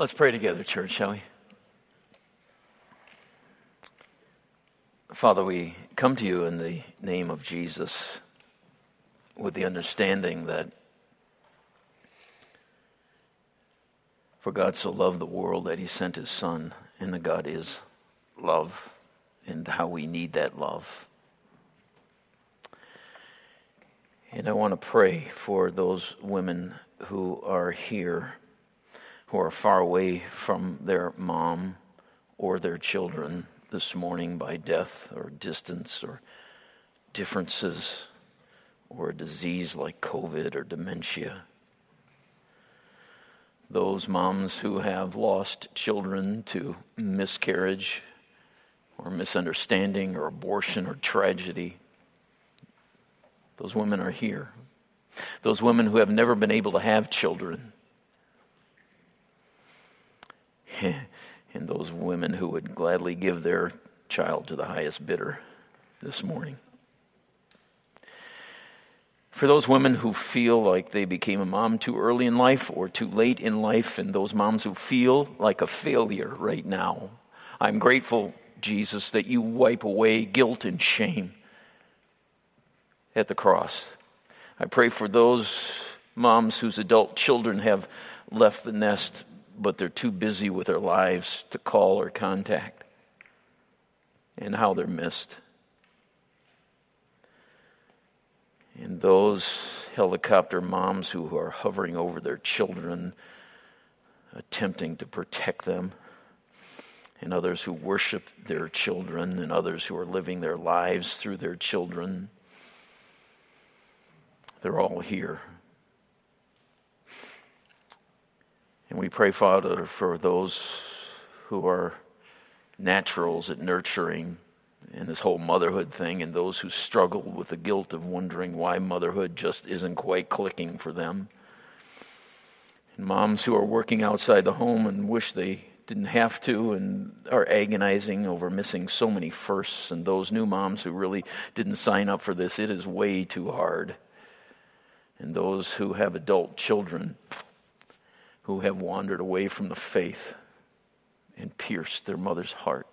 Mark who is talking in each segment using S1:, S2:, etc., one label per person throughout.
S1: Let's pray together, church, shall we? Father, we come to you in the name of Jesus with the understanding that for God so loved the world that he sent his Son, and that God is love, and how we need that love. And I want to pray for those women who are here, who are far away from their mom or their children this morning by death or distance or differences or a disease like COVID or dementia. Those moms who have lost children to miscarriage or misunderstanding or abortion or tragedy. Those women are here. Those women who have never been able to have children. and those women who would gladly give their child to the highest bidder this morning. For those women who feel like they became a mom too early in life or too late in life, and those moms who feel like a failure right now, I'm grateful, Jesus, that you wipe away guilt and shame at the cross. I pray for those moms whose adult children have left the nest but they're too busy with their lives to call or contact, and how they're missed. And those helicopter moms who are hovering over their children, attempting to protect them, and others who worship their children, and others who are living their lives through their children. They're all here. And we pray, Father, for those who are naturals at nurturing and this whole motherhood thing, and those who struggle with the guilt of wondering why motherhood just isn't quite clicking for them. And moms who are working outside the home and wish they didn't have to and are agonizing over missing so many firsts, and those new moms who really didn't sign up for this. It is way too hard. And those who have adult children who have wandered away from the faith and pierced their mother's heart.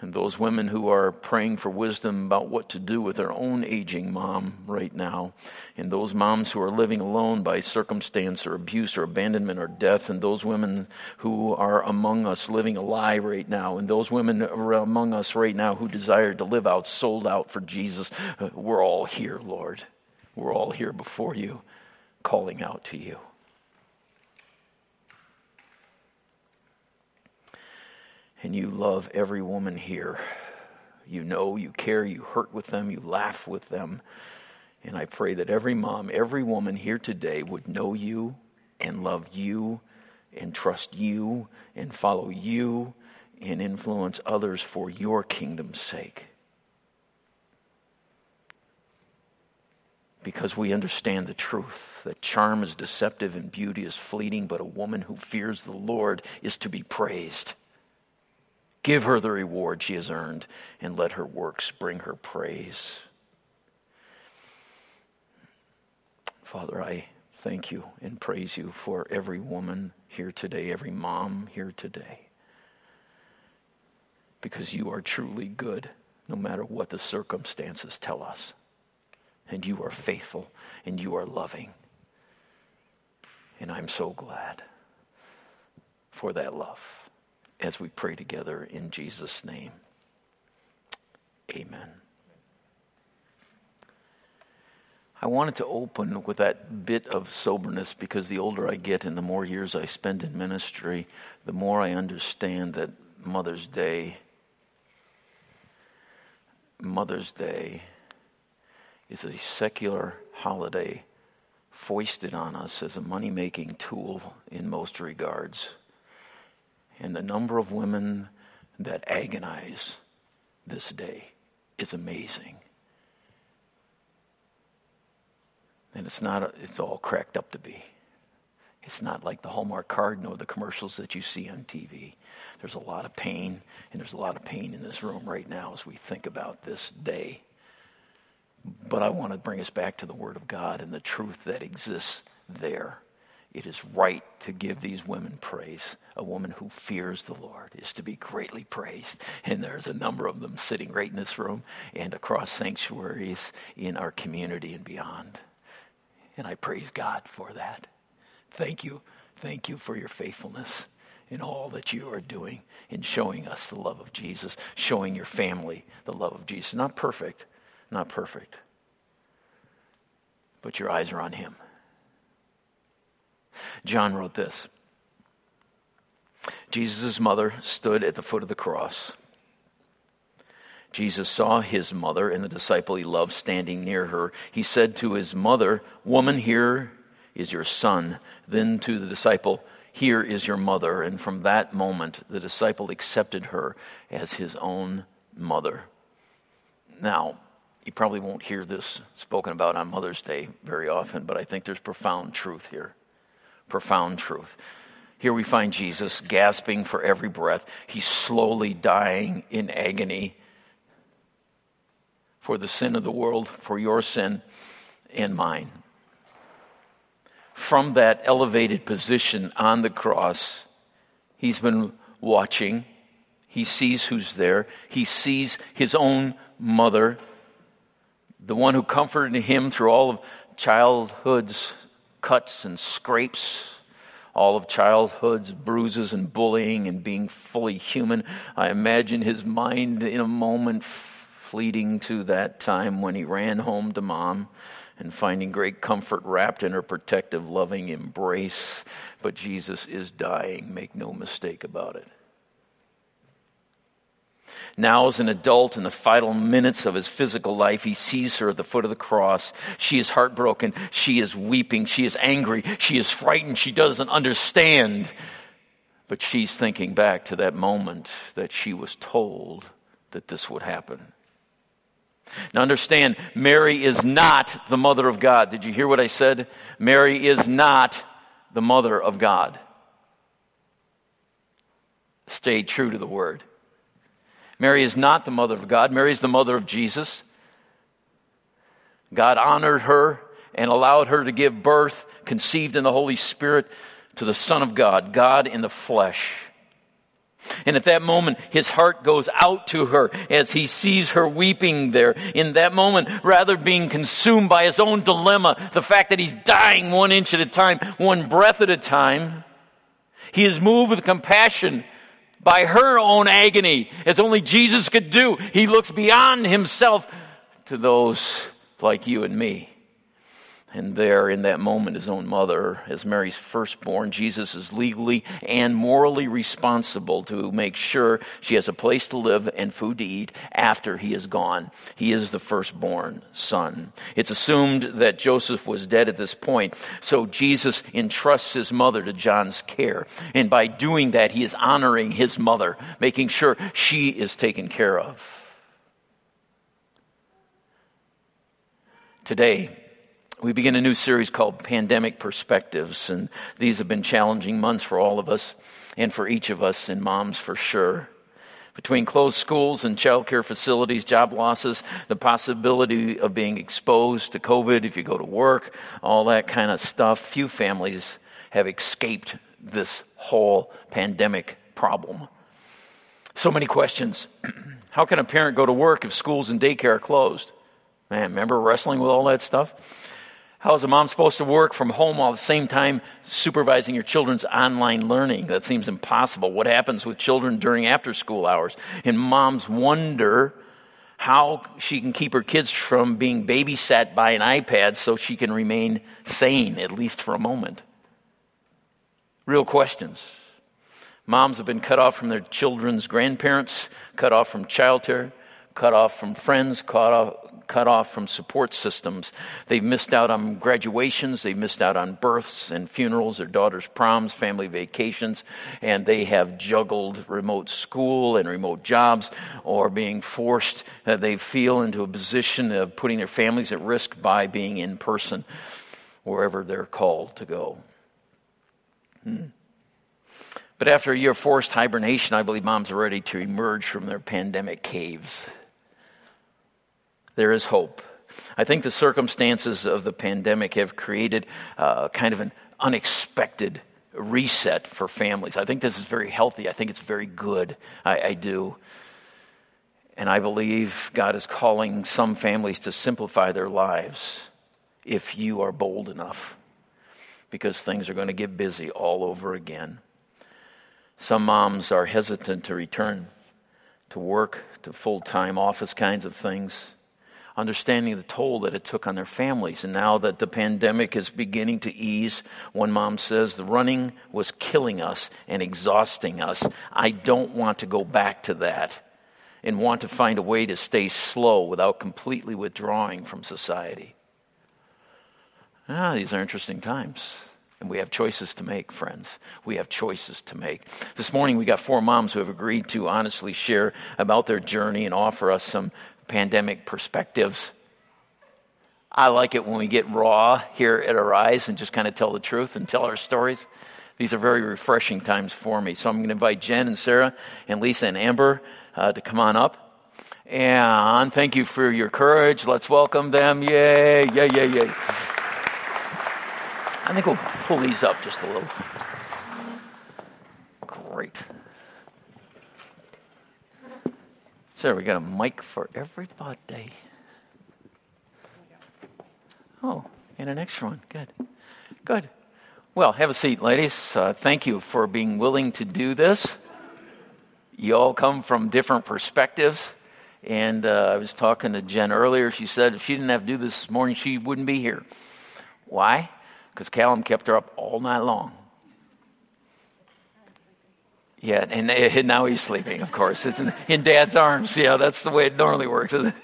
S1: And those women who are praying for wisdom about what to do with their own aging mom right now. And those moms who are living alone by circumstance or abuse or abandonment or death. And those women who are among us living a lie right now. And those women among us right now who desire to live out, sold out for Jesus. Uh, we're all here, Lord. We're all here before you, calling out to you. And you love every woman here. You know, you care, you hurt with them, you laugh with them. And I pray that every mom, every woman here today would know you and love you and trust you and follow you and influence others for your kingdom's sake. Because we understand the truth that charm is deceptive and beauty is fleeting, but a woman who fears the Lord is to be praised. Give her the reward she has earned, and let her works bring her praise. Father, I thank you and praise you for every woman here today, every mom here today. Because you are truly good, no matter what the circumstances tell us. And you are faithful and you are loving. And I'm so glad for that love as we pray together in Jesus' name. Amen. I wanted to open with that bit of soberness because the older I get and the more years I spend in ministry, the more I understand that Mother's Day, Mother's Day is a secular holiday foisted on us as a money making tool in most regards and the number of women that agonize this day is amazing. And it's not, it's all cracked up to be. It's not like the Hallmark card nor the commercials that you see on TV. There's a lot of pain, and there's a lot of pain in this room right now as we think about this day. But I want to bring us back to the Word of God and the truth that exists there it is right to give these women praise. A woman who fears the Lord is to be greatly praised. And there's a number of them sitting right in this room and across sanctuaries in our community and beyond. And I praise God for that. Thank you. Thank you for your faithfulness in all that you are doing in showing us the love of Jesus, showing your family the love of Jesus. Not perfect, not perfect, but your eyes are on Him. John wrote this Jesus' mother stood at the foot of the cross. Jesus saw his mother and the disciple he loved standing near her. He said to his mother, Woman, here is your son. Then to the disciple, Here is your mother. And from that moment, the disciple accepted her as his own mother. Now, you probably won't hear this spoken about on Mother's Day very often, but I think there's profound truth here. Profound truth. Here we find Jesus gasping for every breath. He's slowly dying in agony for the sin of the world, for your sin and mine. From that elevated position on the cross, he's been watching. He sees who's there. He sees his own mother the one who comforted him through all of childhood's cuts and scrapes, all of childhood's bruises and bullying and being fully human. I imagine his mind in a moment fleeting to that time when he ran home to mom and finding great comfort wrapped in her protective, loving embrace. But Jesus is dying, make no mistake about it. Now, as an adult in the final minutes of his physical life, he sees her at the foot of the cross. She is heartbroken. She is weeping. She is angry. She is frightened. She doesn't understand. But she's thinking back to that moment that she was told that this would happen. Now understand, Mary is not the mother of God. Did you hear what I said? Mary is not the mother of God. Stay true to the word. Mary is not the mother of God. Mary is the mother of Jesus. God honored her and allowed her to give birth, conceived in the Holy Spirit, to the Son of God, God in the flesh. And at that moment, his heart goes out to her as he sees her weeping there. In that moment, rather being consumed by his own dilemma, the fact that he's dying one inch at a time, one breath at a time, he is moved with compassion by her own agony, as only Jesus could do. He looks beyond himself to those like you and me. And there, in that moment, his own mother, as Mary's firstborn, Jesus is legally and morally responsible to make sure she has a place to live and food to eat after he is gone. He is the firstborn son. It's assumed that Joseph was dead at this point, so Jesus entrusts his mother to John's care. And by doing that, he is honoring his mother, making sure she is taken care of. Today, we begin a new series called Pandemic Perspectives, and these have been challenging months for all of us and for each of us, and moms for sure. Between closed schools and childcare facilities, job losses, the possibility of being exposed to COVID if you go to work, all that kind of stuff, few families have escaped this whole pandemic problem. So many questions. How can a parent go to work if schools and daycare are closed? Man, remember wrestling with all that stuff? How is a mom supposed to work from home while at the same time supervising your children's online learning? That seems impossible. What happens with children during after school hours? And moms wonder how she can keep her kids from being babysat by an iPad so she can remain sane, at least for a moment. Real questions. Moms have been cut off from their children's grandparents, cut off from childcare, cut off from friends, cut off, cut off from support systems. They've missed out on graduations, they've missed out on births and funerals, their daughters' proms, family vacations, and they have juggled remote school and remote jobs or being forced, uh, they feel into a position of putting their families at risk by being in person wherever they're called to go. Hmm. But after a year of forced hibernation, I believe moms are ready to emerge from their pandemic caves there is hope. I think the circumstances of the pandemic have created uh, kind of an unexpected reset for families. I think this is very healthy. I think it's very good. I, I do. And I believe God is calling some families to simplify their lives if you are bold enough because things are going to get busy all over again. Some moms are hesitant to return to work, to full time office kinds of things, understanding the toll that it took on their families. And now that the pandemic is beginning to ease, one mom says, The running was killing us and exhausting us. I don't want to go back to that and want to find a way to stay slow without completely withdrawing from society. Ah, these are interesting times. And we have choices to make, friends. We have choices to make. This morning, we got four moms who have agreed to honestly share about their journey and offer us some pandemic perspectives. I like it when we get raw here at Arise and just kind of tell the truth and tell our stories. These are very refreshing times for me. So I'm going to invite Jen and Sarah and Lisa and Amber uh, to come on up. And thank you for your courage. Let's welcome them. Yay, yay, yay, yay. I think we'll pull these up just a little. Great. So we got a mic for everybody. Oh, and an extra one. Good. Good. Well, have a seat, ladies. Uh, thank you for being willing to do this. You all come from different perspectives. And uh, I was talking to Jen earlier. She said if she didn't have to do this this morning, she wouldn't be here. Why? Because Callum kept her up all night long. Yeah, and, and now he's sleeping, of course. It's in, in, Dad's arms. Yeah, that's the way it normally works, isn't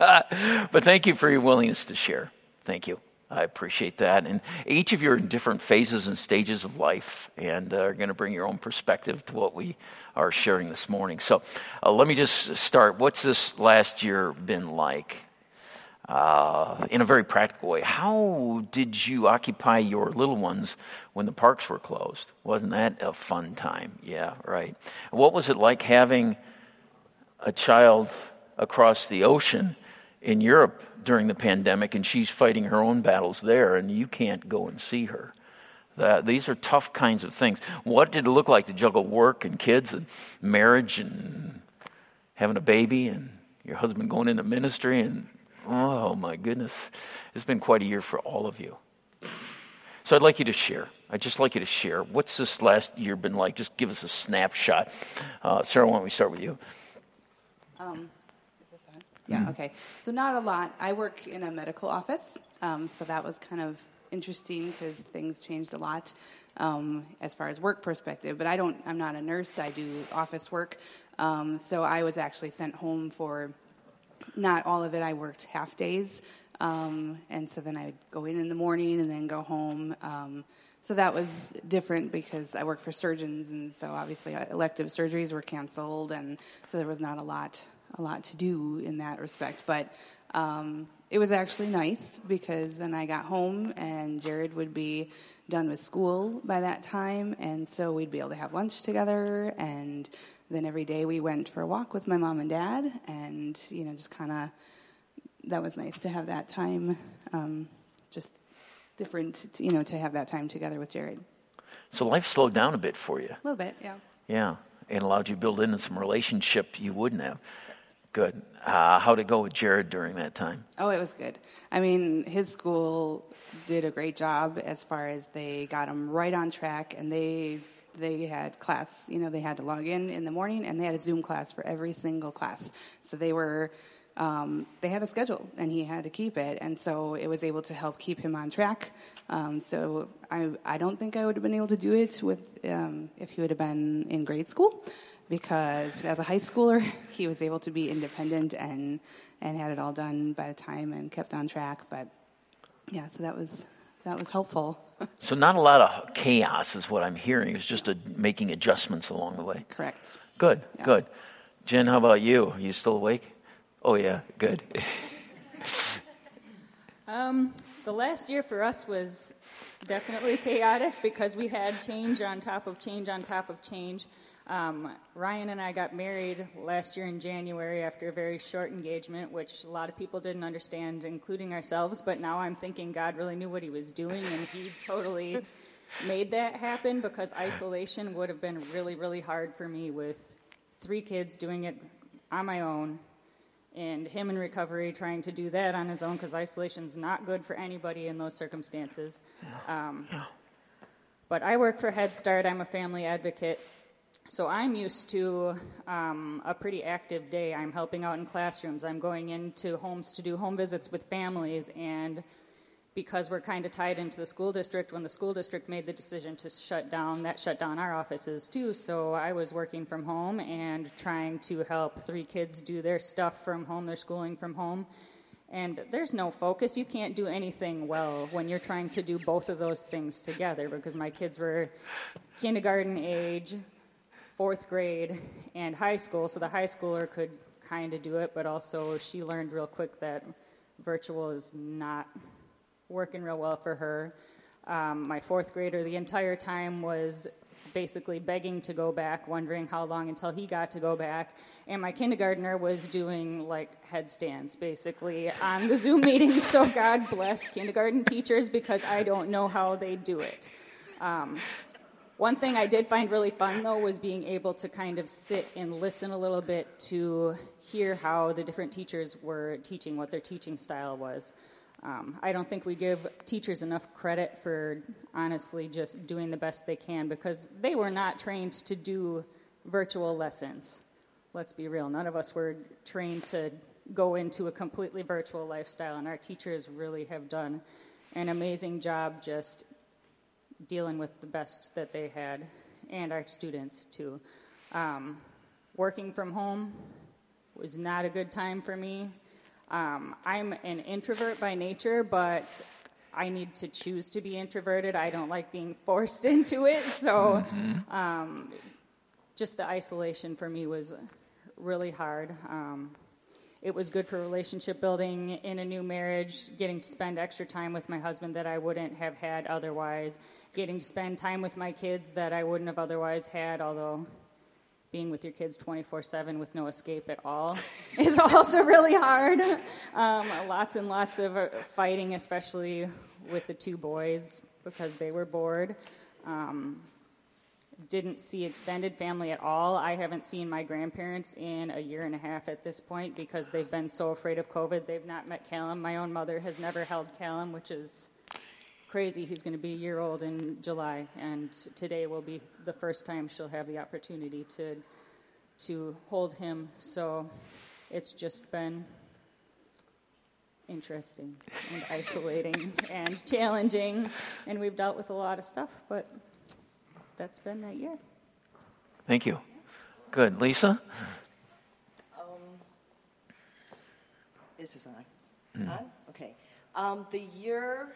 S1: it? but thank you for your willingness to share. Thank you. I appreciate that. And each of you are in different phases and stages of life and uh, are going to bring your own perspective to what we are sharing this morning. So uh, let me just start. What's this last year been like? Uh, in a very practical way. How did you occupy your little ones when the parks were closed? Wasn't that a fun time? Yeah, right. What was it like having a child across the ocean in Europe during the pandemic and she's fighting her own battles there and you can't go and see her? That, these are tough kinds of things. What did it look like to juggle work and kids and marriage and having a baby and your husband going into ministry and Oh, my goodness. It's been quite a year for all of you. So I'd like you to share. I'd just like you to share. What's this last year been like? Just give us a snapshot. Uh, Sarah, why don't we start with you?
S2: Um, yeah, mm-hmm. okay. So, not a lot. I work in a medical office, um, so that was kind of interesting because things changed a lot um, as far as work perspective. But I don't. I'm not a nurse. I do office work. Um, so I was actually sent home for not all of it. I worked half days, um, and so then I'd go in in the morning and then go home. Um, so that was different because I work for surgeons, and so obviously uh, elective surgeries were canceled, and so there was not a lot a lot to do in that respect. But um, it was actually nice because then I got home, and Jared would be done with school by that time, and so we'd be able to have lunch together and then every day we went for a walk with my mom and dad, and you know, just kind of that was nice to have that time, um, just different, you know, to have that time together with Jared.
S1: So life slowed down a bit for you.
S2: A little bit, yeah.
S1: Yeah, and allowed you to build in some relationship you wouldn't have. Good. Uh, how'd it go with Jared during that time?
S2: Oh, it was good. I mean, his school did a great job as far as they got him right on track, and they they had class, you know, they had to log in in the morning and they had a Zoom class for every single class. So they were, um, they had a schedule and he had to keep it. And so it was able to help keep him on track. Um, so I, I don't think I would have been able to do it with, um, if he would have been in grade school because as a high schooler, he was able to be independent and, and had it all done by the time and kept on track. But yeah, so that was, that was helpful.
S1: so not a lot of chaos is what I'm hearing. It's just a, making adjustments along the way.
S2: Correct.
S1: Good, yeah. good. Jen, how about you? Are you still awake? Oh yeah, good.
S3: um, the last year for us was definitely chaotic because we had change on top of change on top of change. Um, Ryan and I got married last year in January after a very short engagement, which a lot of people didn't understand, including ourselves. But now I'm thinking God really knew what He was doing, and He totally made that happen because isolation would have been really, really hard for me with three kids doing it on my own and him in recovery trying to do that on his own because isolation is not good for anybody in those circumstances. Um, but I work for Head Start, I'm a family advocate. So I'm used to um, a pretty active day. I'm helping out in classrooms. I'm going into homes to do home visits with families. And because we're kind of tied into the school district, when the school district made the decision to shut down, that shut down our offices too. So I was working from home and trying to help three kids do their stuff from home, their schooling from home. And there's no focus. You can't do anything well when you're trying to do both of those things together because my kids were kindergarten age, fourth grade and high school, so the high schooler could kind of do it, but also she learned real quick that virtual is not working real well for her. Um, my fourth grader, the entire time, was basically begging to go back, wondering how long until he got to go back. And my kindergartner was doing like headstands basically on the Zoom meetings. So God bless kindergarten teachers because I don't know how they do it. Um, one thing I did find really fun, though, was being able to kind of sit and listen a little bit to hear how the different teachers were teaching, what their teaching style was. Um, I don't think we give teachers enough credit for honestly just doing the best they can because they were not trained to do virtual lessons. Let's be real, none of us were trained to go into a completely virtual lifestyle, and our teachers really have done an amazing job just dealing with the best that they had, and our students too. Um, working from home was not a good time for me. Um, I'm an introvert by nature, but I need to choose to be introverted. I don't like being forced into it. So, mm-hmm. um, just the isolation for me was really hard. Um, it was good for relationship building in a new marriage, getting to spend extra time with my husband that I wouldn't have had otherwise, getting to spend time with my kids that I wouldn't have otherwise had, although being with your kids 24 7 with no escape at all is also really hard. Um, lots and lots of uh, fighting, especially with the two boys because they were bored. Um, didn't see extended family at all. I haven't seen my grandparents in a year and a half at this point because they've been so afraid of COVID. They've not met Callum. My own mother has never held Callum, which is crazy. He's going to be a year old in July, and today will be the first time she'll have the opportunity to to hold him. So it's just been interesting and isolating and challenging, and we've dealt with a lot of stuff, but that's been that year.
S1: Thank you. Good, Lisa. Um,
S4: is this on? Mm. On? Okay. Um, the year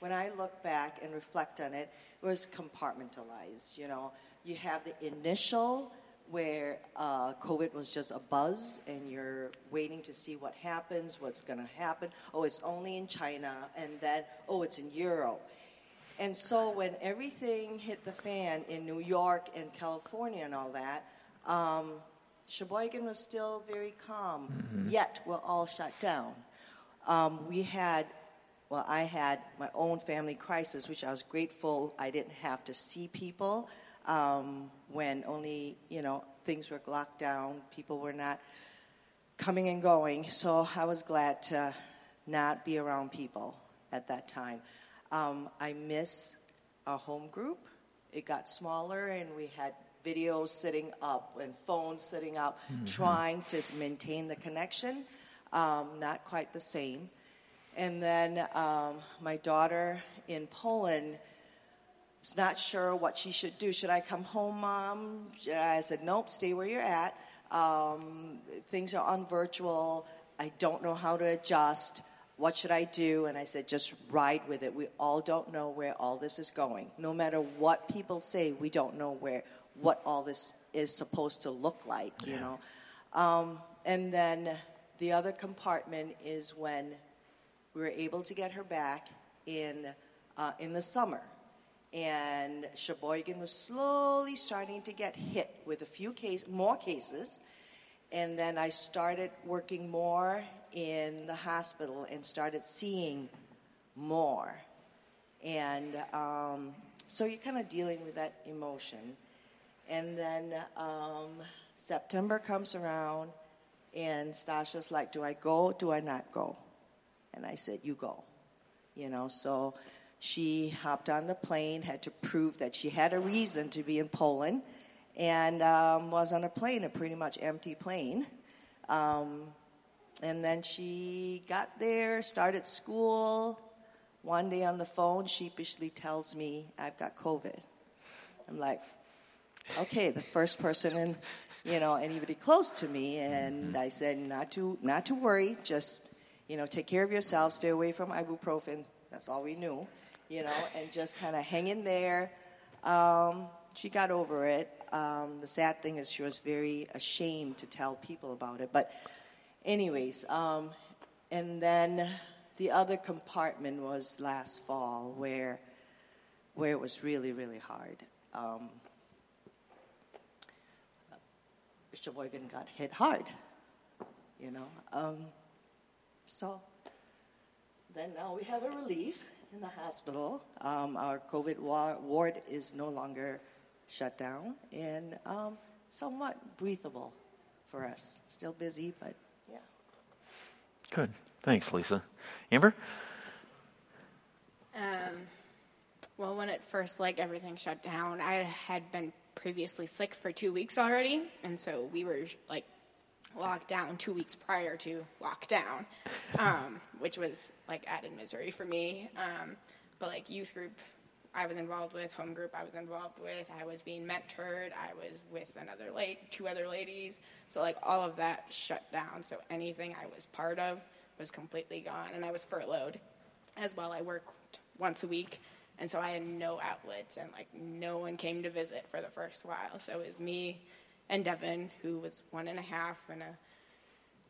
S4: when I look back and reflect on it, it was compartmentalized. You know, you have the initial where uh, COVID was just a buzz and you're waiting to see what happens, what's going to happen. Oh, it's only in China, and then, oh, it's in Europe. And so when everything hit the fan in New York and California and all that, um, Sheboygan was still very calm, mm-hmm. yet we're all shut down. Um, we had well, I had my own family crisis, which I was grateful I didn't have to see people um, when only, you know, things were locked down. People were not coming and going. So I was glad to not be around people at that time. Um, I miss our home group. It got smaller, and we had videos sitting up and phones sitting up, mm-hmm. trying to maintain the connection. Um, not quite the same. And then um, my daughter in Poland is not sure what she should do. Should I come home, mom? I said, nope, stay where you're at. Um, things are on virtual. I don't know how to adjust. What should I do? And I said, just ride with it. We all don't know where all this is going. No matter what people say, we don't know where what all this is supposed to look like. Yeah. You know. Um, and then the other compartment is when we were able to get her back in, uh, in the summer. And Sheboygan was slowly starting to get hit with a few case, more cases. And then I started working more in the hospital and started seeing more. And um, So you're kind of dealing with that emotion. And then um, September comes around, and Stasha's like, Do I go? Do I not go? And I said, You go. You know, so she hopped on the plane, had to prove that she had a reason to be in Poland, and um, was on a plane, a pretty much empty plane. Um, and then she got there, started school. One day on the phone, sheepishly tells me, I've got COVID. I'm like, okay, the first person in, you know, anybody close to me. And I said, not to, not to worry, just, you know, take care of yourself, stay away from ibuprofen. That's all we knew, you know, and just kind of hang in there. Um, she got over it. Um, the sad thing is she was very ashamed to tell people about it. But anyways, um, and then the other compartment was last fall where where it was really really hard. Um, Sheboygan got hit hard, you know. Um, so then now we have a relief in the hospital. Um, our COVID wa- ward is no longer shut down and um, somewhat breathable for us. Still busy, but.
S1: Good. Thanks, Lisa. Amber?
S5: Um, well, when it first, like, everything shut down, I had been previously sick for two weeks already, and so we were, like, locked down two weeks prior to lockdown, um, which was, like, added misery for me. Um, but, like, youth group I was involved with, home group I was involved with, I was being mentored, I was with another late, two other ladies. So, like, all of that shut down. So, anything I was part of was completely gone, and I was furloughed as well. I worked once a week, and so I had no outlets, and like no one came to visit for the first while. So it was me and Devin, who was one and a half, and a,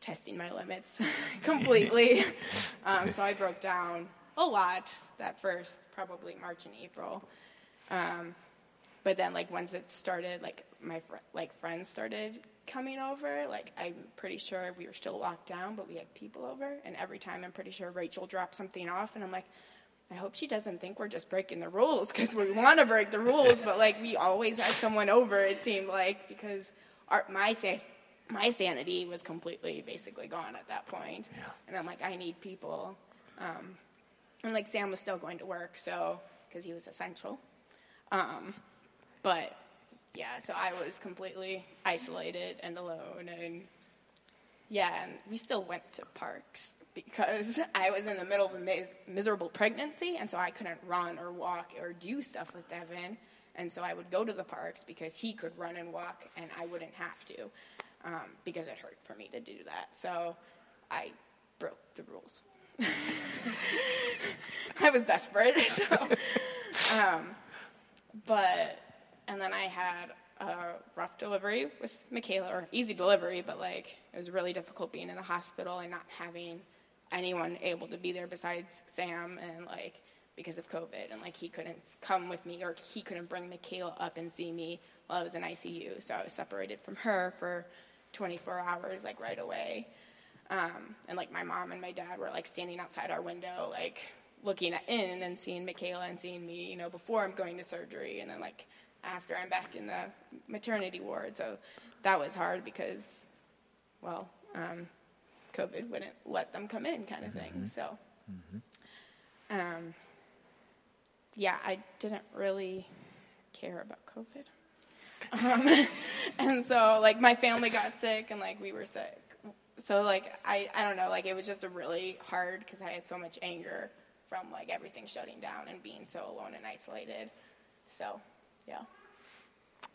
S5: testing my limits completely. um, so I broke down a lot that first, probably March and April. Um, but then, like once it started, like my fr- like friends started coming over. Like I'm pretty sure we were still locked down, but we had people over. And every time, I'm pretty sure Rachel dropped something off, and I'm like, I hope she doesn't think we're just breaking the rules because we want to break the rules, but like we always had someone over. It seemed like because our, my sa- my sanity was completely basically gone at that point,
S1: Yeah.
S5: and I'm like, I need people. Um, and like Sam was still going to work, so because he was essential. Um, but yeah, so I was completely isolated and alone, and yeah, and we still went to parks because I was in the middle of a mi- miserable pregnancy, and so I couldn't run or walk or do stuff with Devin. And so I would go to the parks because he could run and walk, and I wouldn't have to um, because it hurt for me to do that. So I broke the rules. I was desperate. So, um, but and then I had a rough delivery with Michaela, or easy delivery, but like it was really difficult being in the hospital and not having anyone able to be there besides Sam and like because of COVID and like he couldn't come with me or he couldn't bring Michaela up and see me while I was in ICU, so I was separated from her for 24 hours like right away. Um, and like my mom and my dad were like standing outside our window, like looking at, in and seeing Michaela and seeing me, you know, before I'm going to surgery, and then like after I'm back in the maternity ward. So that was hard because, well, um, COVID wouldn't let them come in, kind of thing. So, um, yeah, I didn't really care about COVID. Um, and so, like, my family got sick, and like we were sick so like I, I don't know like it was just a really hard because i had so much anger from like everything shutting down and being so alone and isolated so yeah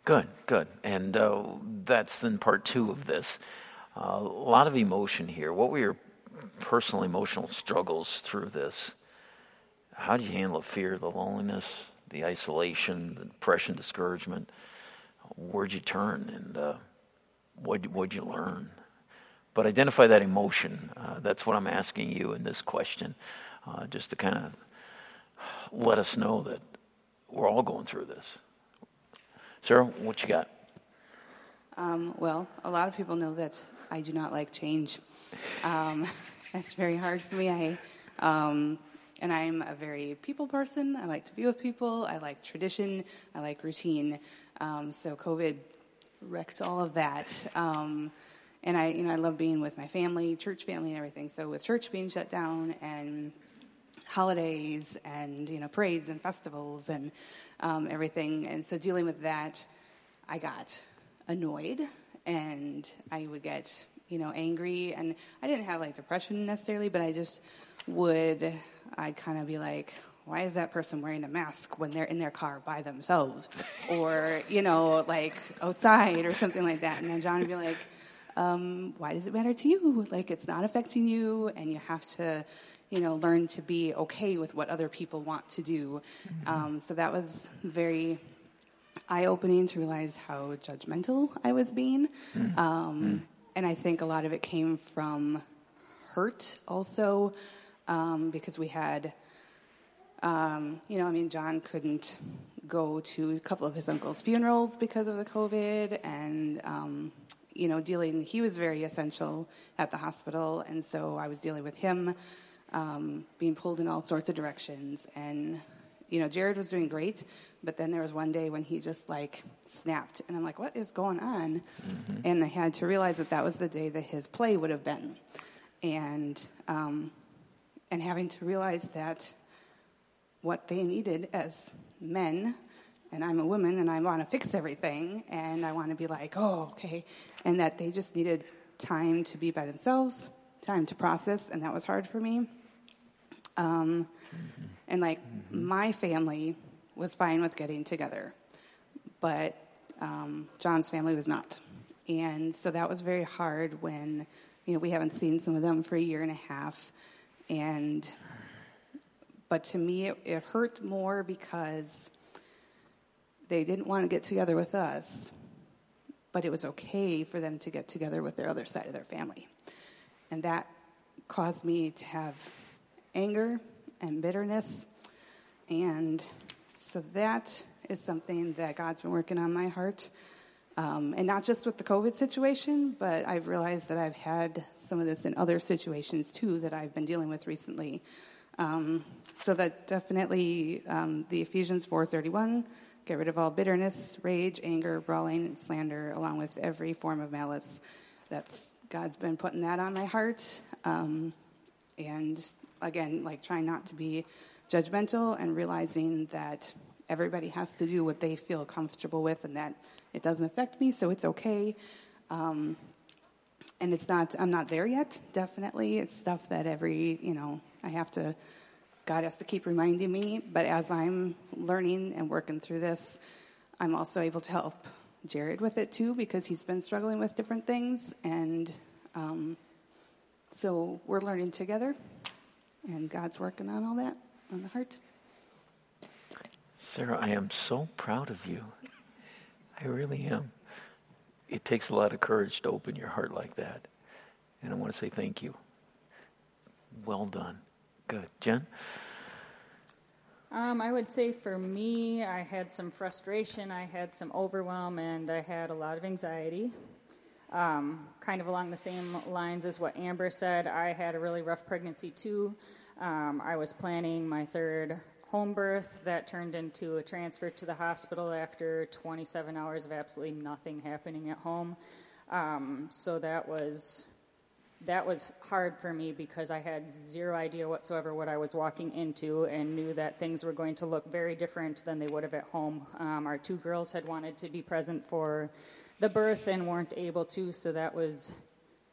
S1: Good, good. And uh, that's then part two of this. Uh, a lot of emotion here. What were your personal emotional struggles through this? How did you handle the fear, the loneliness, the isolation, the depression, discouragement? Where'd you turn, and uh, what what'd you learn? But identify that emotion. Uh, that's what I'm asking you in this question, uh, just to kind of let us know that we're all going through this. Sarah, what you got?
S2: Um, well, a lot of people know that I do not like change. Um, that's very hard for me. I, um, And I'm a very people person. I like to be with people. I like tradition. I like routine. Um, so COVID wrecked all of that. And I, you know, I love being with my family, church family, and everything. So with church being shut down and holidays and you know parades and festivals and um, everything, and so dealing with that, I got annoyed and I would get you know angry, and I didn't have like depression necessarily, but I just would I'd kind of be like, why is that person wearing a mask when they're in their car by themselves? Or you know like outside or something like that. And then john would be like um, why does it matter to you like it's not affecting you and you have to you know learn to be okay with what other people want to do mm-hmm. um, so that was very eye-opening to realize how judgmental i was being mm-hmm. Um, mm-hmm. and i think a lot of it came from hurt also um, because we had um, you know, I mean, John couldn't go to a couple of his uncle's funerals because of the COVID, and um, you know, dealing. He was very essential at the hospital, and so I was dealing with him, um, being pulled in all sorts of directions, and you know, Jared was doing great, but then there was one day when he just like snapped, and I'm like, what is going on? Mm-hmm. And I had to realize that that was the day that his play would have been, and um, and having to realize that what they needed as men. And I'm a woman and I want to fix everything and I want to be like, oh, okay. And that they just needed time to be by themselves, time to process, and that was hard for me. Um, mm-hmm. And like mm-hmm. my family was fine with getting together, but um, John's family was not. And so that was very hard when, you know, we haven't seen some of them for a year and a half. And but to me, it, it hurt more because they didn't want to get together with us, but it was okay for them to get together with their other side of their family. And that caused me to have anger and bitterness. And so that is something that God's been working on my heart. Um, and not just with the COVID situation, but I've realized that I've had some of this in other situations too that I've been dealing with recently. Um, so that definitely um, the Ephesians 4:31, get rid of all bitterness, rage, anger, brawling, and slander, along with every form of malice. That's God's been putting that on my heart, um, and again, like trying not to be judgmental and realizing that everybody has to do what they feel comfortable with, and that it doesn't affect me, so it's okay. Um, and it's not i'm not there yet definitely it's stuff that every you know i have to God has to keep reminding me, but as I'm learning and working through this, I'm also able to help Jared with it too because he's been struggling with different things. And um, so we're learning together, and God's working on all that on the heart.
S1: Sarah, I am so proud of you. I really am. It takes a lot of courage to open your heart like that. And I want to say thank you. Well done. Good. Jen?
S3: Um, I would say for me, I had some frustration, I had some overwhelm, and I had a lot of anxiety. Um, kind of along the same lines as what Amber said, I had a really rough pregnancy too. Um, I was planning my third home birth that turned into a transfer to the hospital after 27 hours of absolutely nothing happening at home. Um, so that was that was hard for me because I had zero idea whatsoever what I was walking into and knew that things were going to look very different than they would have at home. Um, our two girls had wanted to be present for the birth and weren't able to, so that was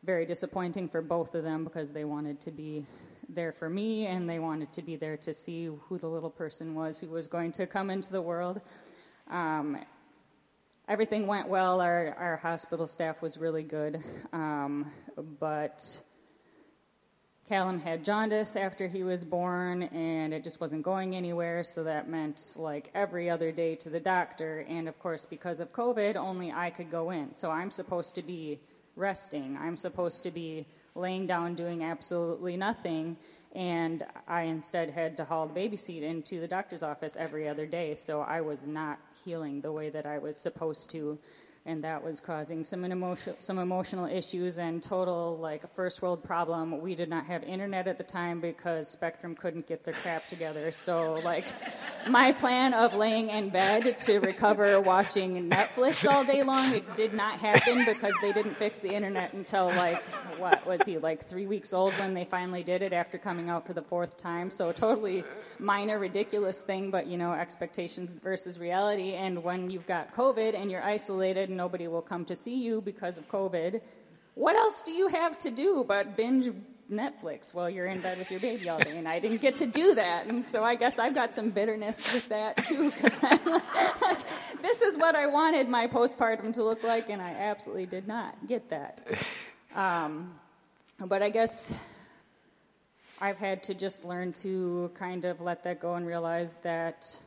S3: very disappointing for both of them because they wanted to be there for me and they wanted to be there to see who the little person was who was going to come into the world. Um, everything went well. Our, our hospital staff was really good. Um, but Callum had jaundice after he was born, and it just wasn't going anywhere. So that meant like every other day to the doctor. And of course, because of COVID, only I could go in. So I'm supposed to be resting. I'm supposed to be laying down doing absolutely nothing. And I instead had to haul the baby seat into the doctor's office every other day. So I was not healing the way that I was supposed to. And that was causing some emotion, some emotional issues and total like a first world problem. We did not have internet at the time because Spectrum couldn't get their crap together. So like my plan of laying in bed to recover watching Netflix all day long it did not happen because they didn't fix the internet until like what was he like 3 weeks old when they finally did it after coming out for the fourth time. So totally minor ridiculous thing but you know expectations versus reality and when you've got COVID and you're isolated nobody will come to see you because of COVID, what else do you have to do but binge Netflix while you're in bed with your baby all day? And I didn't get to do that. And so I guess I've got some bitterness with that too, because like, this is what I wanted my postpartum to look like, and I absolutely did not get that. Um, but I guess I've had to just learn to kind of let that go and realize that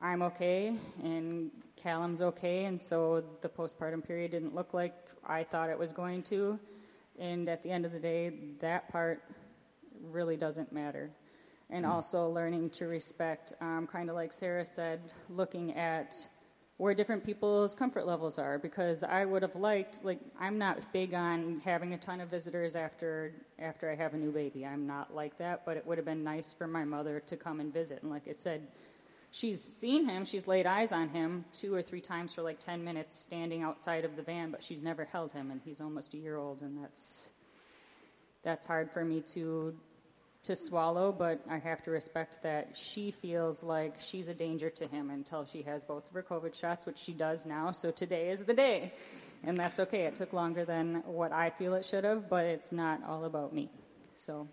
S3: I'm okay and Callum's okay, and so the postpartum period didn't look like I thought it was going to. And at the end of the day, that part really doesn't matter. And mm. also learning to respect, um, kind of like Sarah said, looking at where different people's comfort levels are. Because I would have liked, like, I'm not big on having a ton of visitors after after I have a new baby. I'm not like that. But it would have been nice for my mother to come and visit. And like I said, she's seen him, she's laid eyes on him two or three times for like 10 minutes standing outside of the van, but she's never held him and he's almost a year old and that's that's hard for me to to swallow, but I have to respect that she feels like she's a danger to him until she has both of her COVID shots, which she does now. So today is the day. And that's okay. It took longer than what I feel it should have, but it's not all about me. So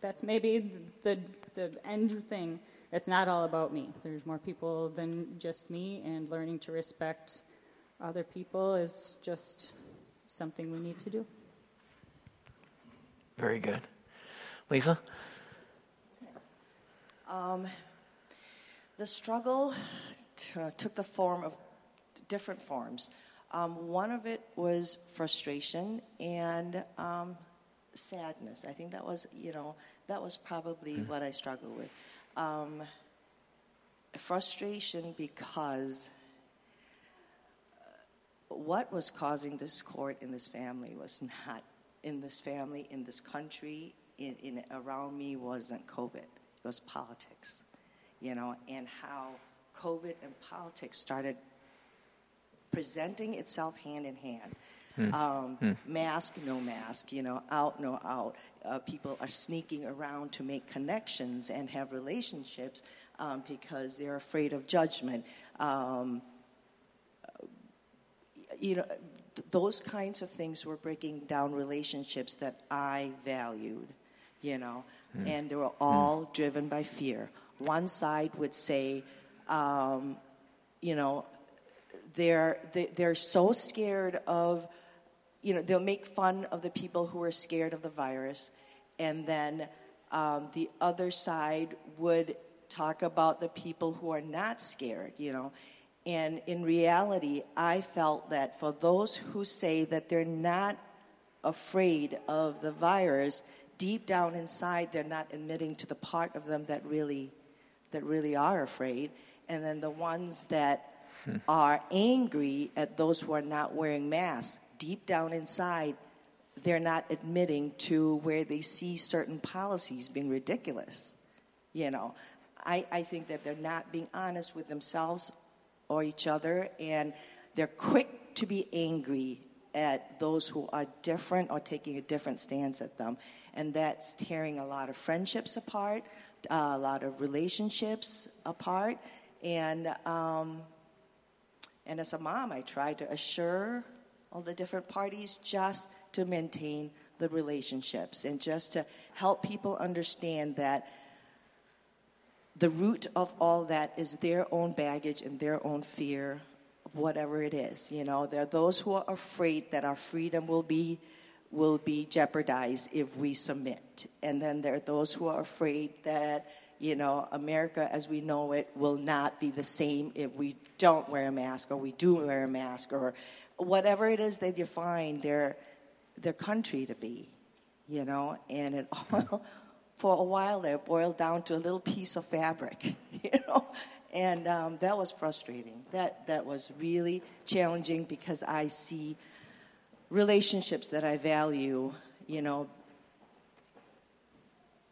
S3: that's maybe the the end thing it's not all about me. There's more people than just me, and learning to respect other people is just something we need to do.
S1: Very good. Lisa?
S4: Um, the struggle t- took the form of different forms. Um, one of it was frustration and um, sadness. I think that was, you know, that was probably mm. what I struggled with um, frustration because what was causing discord in this family was not in this family, in this country, in, in around me wasn't COVID. It was politics, you know, and how COVID and politics started presenting itself hand in hand. Hmm. Um, hmm. Mask, no mask, you know, out, no out. Uh, people are sneaking around to make connections and have relationships um, because they're afraid of judgment. Um, you know, th- those kinds of things were breaking down relationships that I valued, you know, hmm. and they were all hmm. driven by fear. One side would say, um, you know, they're, they, are they are so scared of you know, they'll make fun of the people who are scared of the virus, and then um, the other side would talk about the people who are not scared, you know. And in reality, I felt that for those who say that they're not afraid of the virus, deep down inside, they're not admitting to the part of them that really, that really are afraid. And then the ones that hmm. are angry at those who are not wearing masks, deep down inside, they're not admitting to where they see certain policies being ridiculous. You know, I, I think that they're not being honest with themselves or each other, and they're quick to be angry at those who are different or taking a different stance at them. And that's tearing a lot of friendships apart, uh, a lot of relationships apart. And, um, and as a mom, I try to assure all the different parties just to maintain the relationships and just to help people understand that the root of all that is their own baggage and their own fear whatever it is. You know, there are those who are afraid that our freedom will be will be jeopardized if we submit. And then there are those who are afraid that, you know, America as we know it will not be the same if we don't wear a mask or we do wear a mask or whatever it is they define their their country to be, you know, and it all for a while there boiled down to a little piece of fabric, you know, And um, that was frustrating. That, that was really challenging because I see relationships that I value, you know,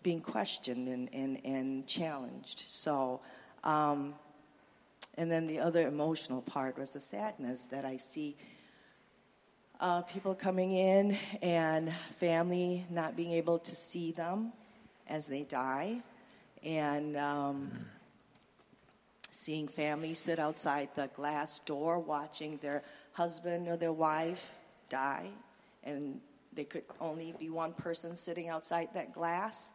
S4: being questioned and, and, and challenged. So, um, and then the other emotional part was the sadness that I see uh, people coming in and family not being able to see them as they die, and um, seeing families sit outside the glass door watching their husband or their wife die, and they could only be one person sitting outside that glass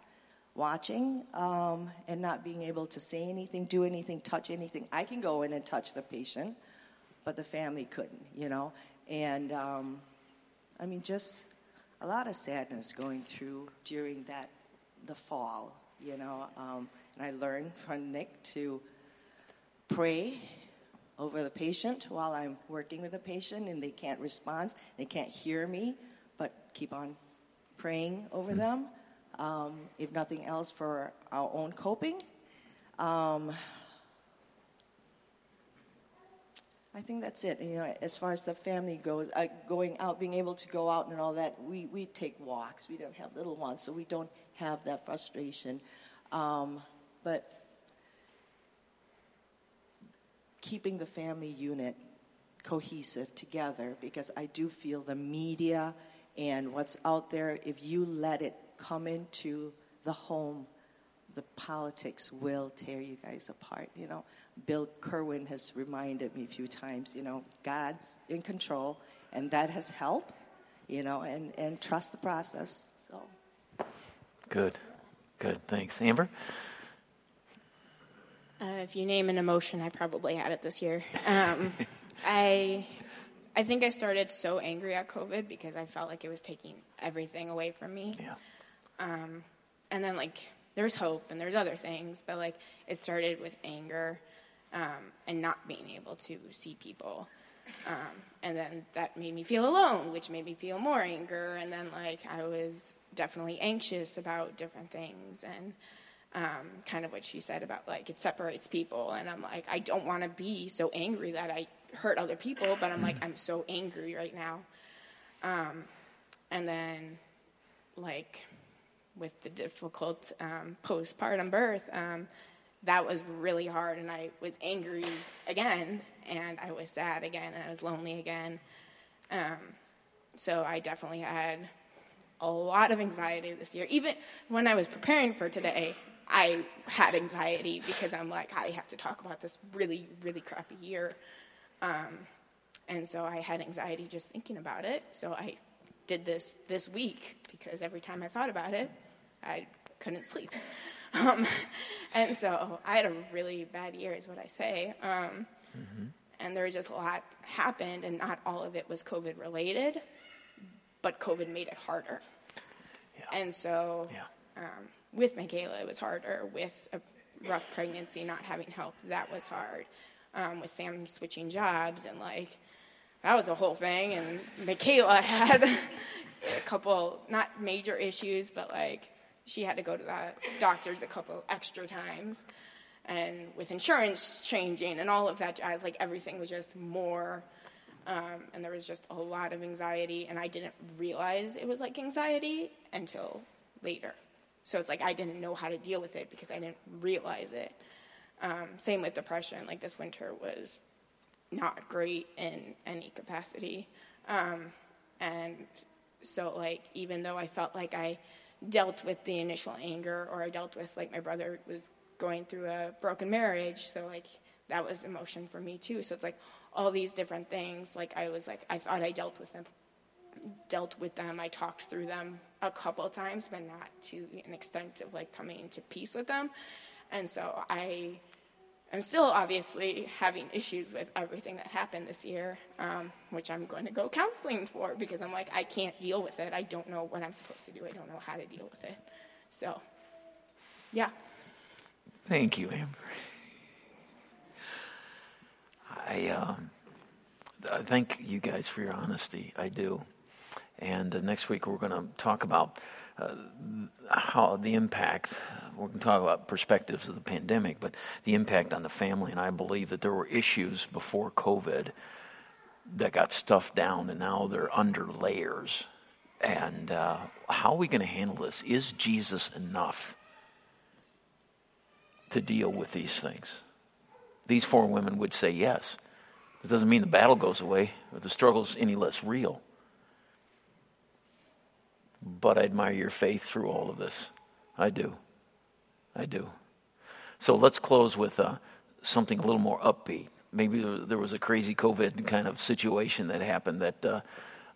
S4: watching um, and not being able to say anything, do anything, touch anything. I can go in and touch the patient, but the family couldn't, you know. And um, I mean, just a lot of sadness going through during that the fall, you know. Um, and I learned from Nick to pray over the patient while I'm working with the patient, and they can't respond, they can't hear me, but keep on praying over mm-hmm. them um, if nothing else, for our own coping. Um, I think that's it. You know, as far as the family goes, uh, going out, being able to go out and all that, we, we take walks. We don't have little ones, so we don't have that frustration. Um, but keeping the family unit cohesive together, because I do feel the media and what's out there, if you let it come into the home, the politics will tear you guys apart. You know, Bill Kerwin has reminded me a few times, you know, God's in control, and that has helped, you know, and, and trust the process. So.
S1: Good. Good. Thanks. Amber?
S5: Uh, if you name an emotion, I probably had it this year. Um, I I think I started so angry at COVID because I felt like it was taking everything away from me.
S1: Yeah.
S5: Um, and then like there's hope and there's other things, but like it started with anger um, and not being able to see people. Um, and then that made me feel alone, which made me feel more anger. And then like I was definitely anxious about different things and um, kind of what she said about like it separates people. And I'm like, I don't want to be so angry that I hurt other people, but I'm like, I'm so angry right now. Um, and then like with the difficult um, postpartum birth, um, that was really hard. And I was angry again, and I was sad again, and I was lonely again. Um, so I definitely had a lot of anxiety this year. Even when I was preparing for today, I had anxiety because I'm like, I have to talk about this really, really crappy year. Um, and so I had anxiety just thinking about it. So I did this this week because every time I thought about it, I couldn't sleep. Um, and so I had a really bad year, is what I say. Um, mm-hmm. And there was just a lot happened, and not all of it was COVID related, but COVID made it harder. Yeah. And so yeah. um, with Michaela, it was harder. With a rough pregnancy, not having help, that was hard. Um, with Sam switching jobs and like that was a whole thing. And Michaela had a couple, not major issues, but like she had to go to the doctors a couple extra times. And with insurance changing and all of that jazz, like everything was just more. Um, and there was just a lot of anxiety, and I didn't realize it was like anxiety until later. So it's like I didn't know how to deal with it because I didn't realize it. Um, same with depression. Like this winter was not great in any capacity. Um, and so, like, even though I felt like I dealt with the initial anger or I dealt with like my brother was going through a broken marriage, so like that was emotion for me too. So it's like all these different things. Like I was like I thought I dealt with them, dealt with them. I talked through them a couple times, but not to an extent of like coming into peace with them. And so I I'm still obviously having issues with everything that happened this year, um, which I'm going to go counseling for because I'm like, I can't deal with it. I don't know what I'm supposed to do. I don't know how to deal with it. So, yeah.
S1: Thank you, Amber. I, um, I thank you guys for your honesty. I do. And uh, next week we're going to talk about uh, how the impact, we're going to talk about perspectives of the pandemic, but the impact on the family. And I believe that there were issues before COVID that got stuffed down and now they're under layers. And uh, how are we going to handle this? Is Jesus enough to deal with these things? These four women would say yes. It doesn't mean the battle goes away or the struggle's any less real. But I admire your faith through all of this. I do. I do. So let's close with uh, something a little more upbeat. Maybe there was a crazy COVID kind of situation that happened that uh,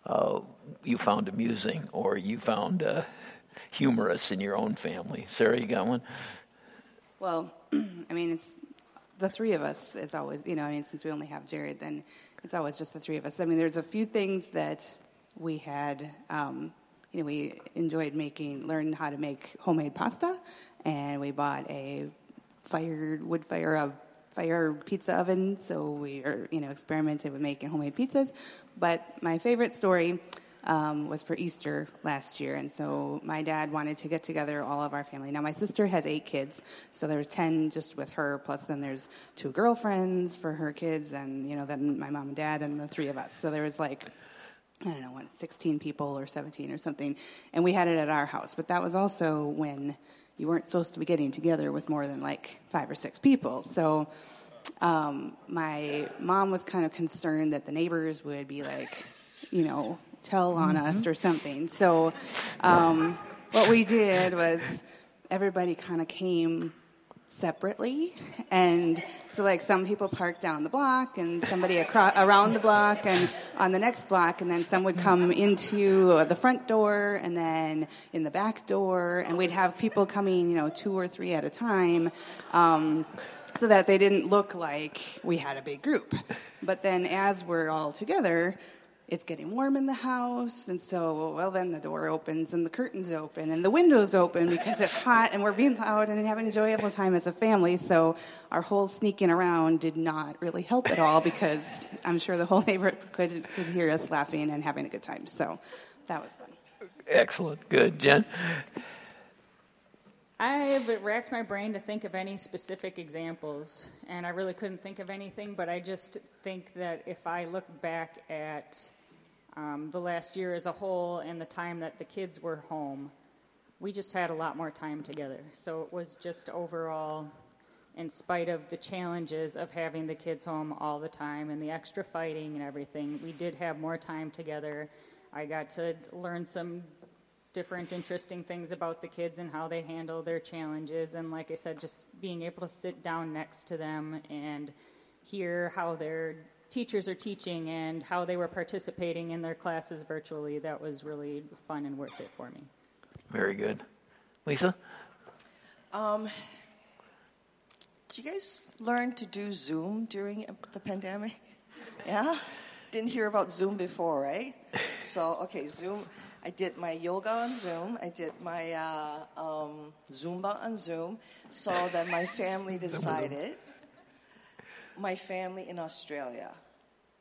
S1: uh, you found amusing or you found uh, humorous in your own family. Sarah, you got one?
S2: Well, I mean, it's the three of us. It's always, you know, I mean, since we only have Jared, then it's always just the three of us. I mean, there's a few things that we had. Um, you know, we enjoyed making, learned how to make homemade pasta, and we bought a fired wood fire a fire pizza oven. So we, are, you know, experimented with making homemade pizzas. But my favorite story um, was for Easter last year, and so my dad wanted to get together all of our family. Now my sister has eight kids, so there's ten just with her, plus then there's two girlfriends for her kids, and you know then my mom and dad and the three of us. So there was like I don't know, what, 16 people or 17 or something. And we had it at our house. But that was also when you weren't supposed to be getting together with more than like five or six people. So um, my mom was kind of concerned that the neighbors would be like, you know, tell on mm-hmm. us or something. So um, what we did was everybody kind of came separately. And so, like, some people parked down the block and somebody across, around the block and on the next block, and then some would come into the front door and then in the back door, and we'd have people coming, you know, two or three at a time. Um, so that they didn't look like we had a big group. But then as we're all together, it's getting warm in the house, and so, well, then the door opens and the curtains open and the windows open because it's hot and we're being loud and having a enjoyable time as a family. So our whole sneaking around did not really help at all because I'm sure the whole neighborhood could, could hear us laughing and having a good time. So that was fun.
S1: Excellent. Good. Jen?
S3: I've racked my brain to think of any specific examples, and I really couldn't think of anything, but I just think that if I look back at um, the last year as a whole and the time that the kids were home, we just had a lot more time together. So it was just overall, in spite of the challenges of having the kids home all the time and the extra fighting and everything, we did have more time together. I got to learn some different interesting things about the kids and how they handle their challenges. And like I said, just being able to sit down next to them and hear how they're teachers are teaching and how they were participating in their classes virtually. That was really fun and worth it for me.
S1: Very good. Lisa?
S4: Um, did you guys learn to do Zoom during the pandemic? Yeah? Didn't hear about Zoom before, right? So, okay, Zoom. I did my yoga on Zoom. I did my uh, um, Zumba on Zoom. So then my family decided my family in Australia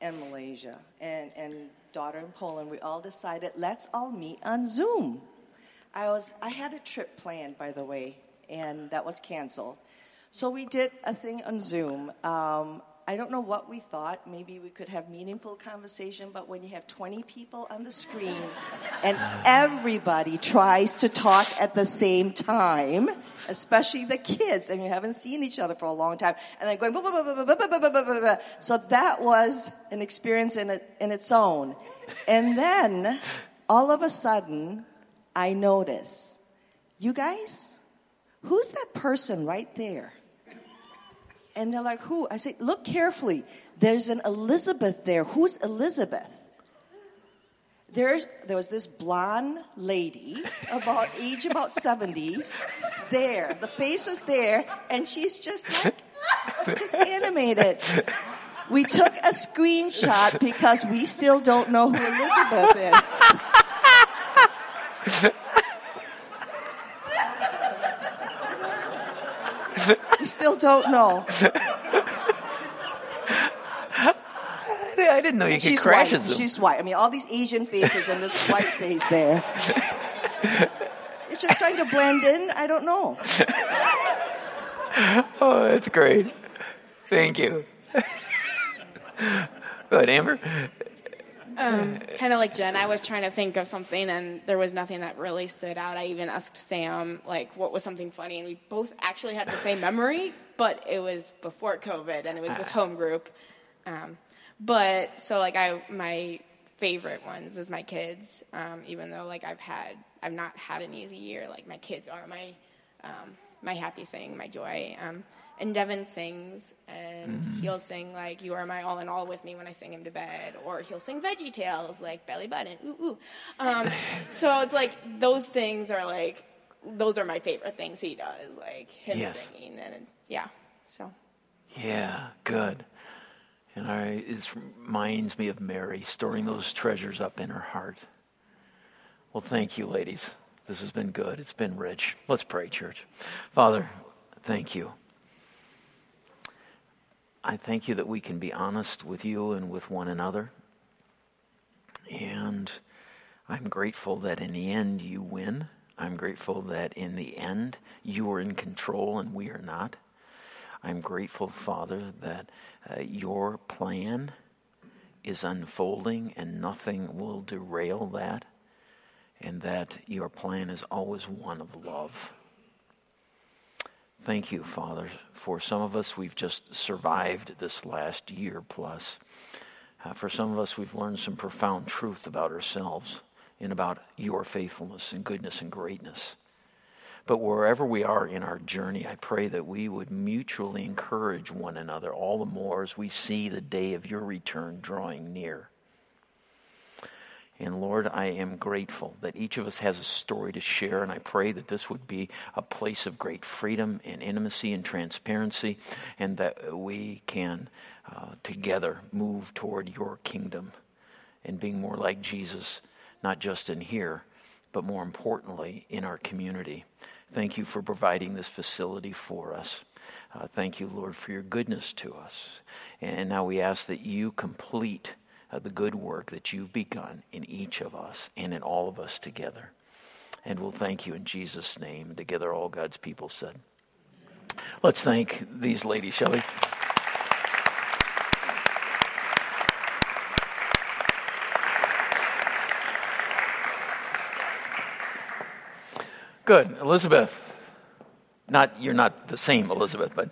S4: and Malaysia and, and daughter in Poland, we all decided let's all meet on Zoom. I was I had a trip planned, by the way, and that was canceled. So we did a thing on Zoom. Um, I don't know what we thought. Maybe we could have meaningful conversation, but when you have 20 people on the screen and everybody tries to talk at the same time, especially the kids, and you haven't seen each other for a long time, and then going, blah, blah, blah, so that was an experience in, it, in its own. And then all of a sudden, I notice, you guys, who's that person right there? And they're like, who? I say, look carefully. There's an Elizabeth there. Who's Elizabeth? There's, there was this blonde lady, about age about 70, there. The face was there, and she's just like, just animated. We took a screenshot because we still don't know who Elizabeth is. we still don't know.
S1: I didn't know you could
S4: she's
S1: crash
S4: white.
S1: Zoom.
S4: She's white. I mean, all these Asian faces and this white face there. It's just trying to blend in. I don't know.
S1: Oh, that's great. Thank you. Go ahead, Amber.
S5: kind of like Jen, I was trying to think of something, and there was nothing that really stood out. I even asked Sam, like, what was something funny, and we both actually had the same memory, but it was before COVID, and it was with home group. Um, but so, like, I my favorite ones is my kids. Um, even though, like, I've had I've not had an easy year. Like, my kids are my um, my happy thing, my joy. And Devin sings, and he'll sing like "You Are My All in All" with me when I sing him to bed, or he'll sing Veggie Tales like "Belly Button." Ooh ooh. Um, so it's like those things are like those are my favorite things he does, like him
S1: Yes.
S5: singing, and yeah. So
S1: Yeah, good. And I, it reminds me of Mary storing those treasures up in her heart. Well, thank you, ladies. This has been good. It's been rich. Let's pray, church. Father, thank you. I thank you that we can be honest with you and with one another. And I'm grateful that in the end you win. I'm grateful that in the end you are in control and we are not. I'm grateful, Father, that uh, your plan is unfolding and nothing will derail that, and that your plan is always one of love. Thank you, Father. For some of us, we've just survived this last year plus. Uh, for some of us, we've learned some profound truth about ourselves and about your faithfulness and goodness and greatness. But wherever we are in our journey, I pray that we would mutually encourage one another all the more as we see the day of your return drawing near. And Lord, I am grateful that each of us has a story to share, and I pray that this would be a place of great freedom and intimacy and transparency, and that we can uh, together move toward your kingdom and being more like Jesus, not just in here, but more importantly, in our community. Thank you for providing this facility for us. Uh, thank you, Lord, for your goodness to us. And now we ask that you complete uh, the good work that you've begun in each of us and in all of us together. And we'll thank you in Jesus' name. Together, all God's people said. Let's thank these ladies, shall we? Good. Elizabeth. Not you're not the same Elizabeth, but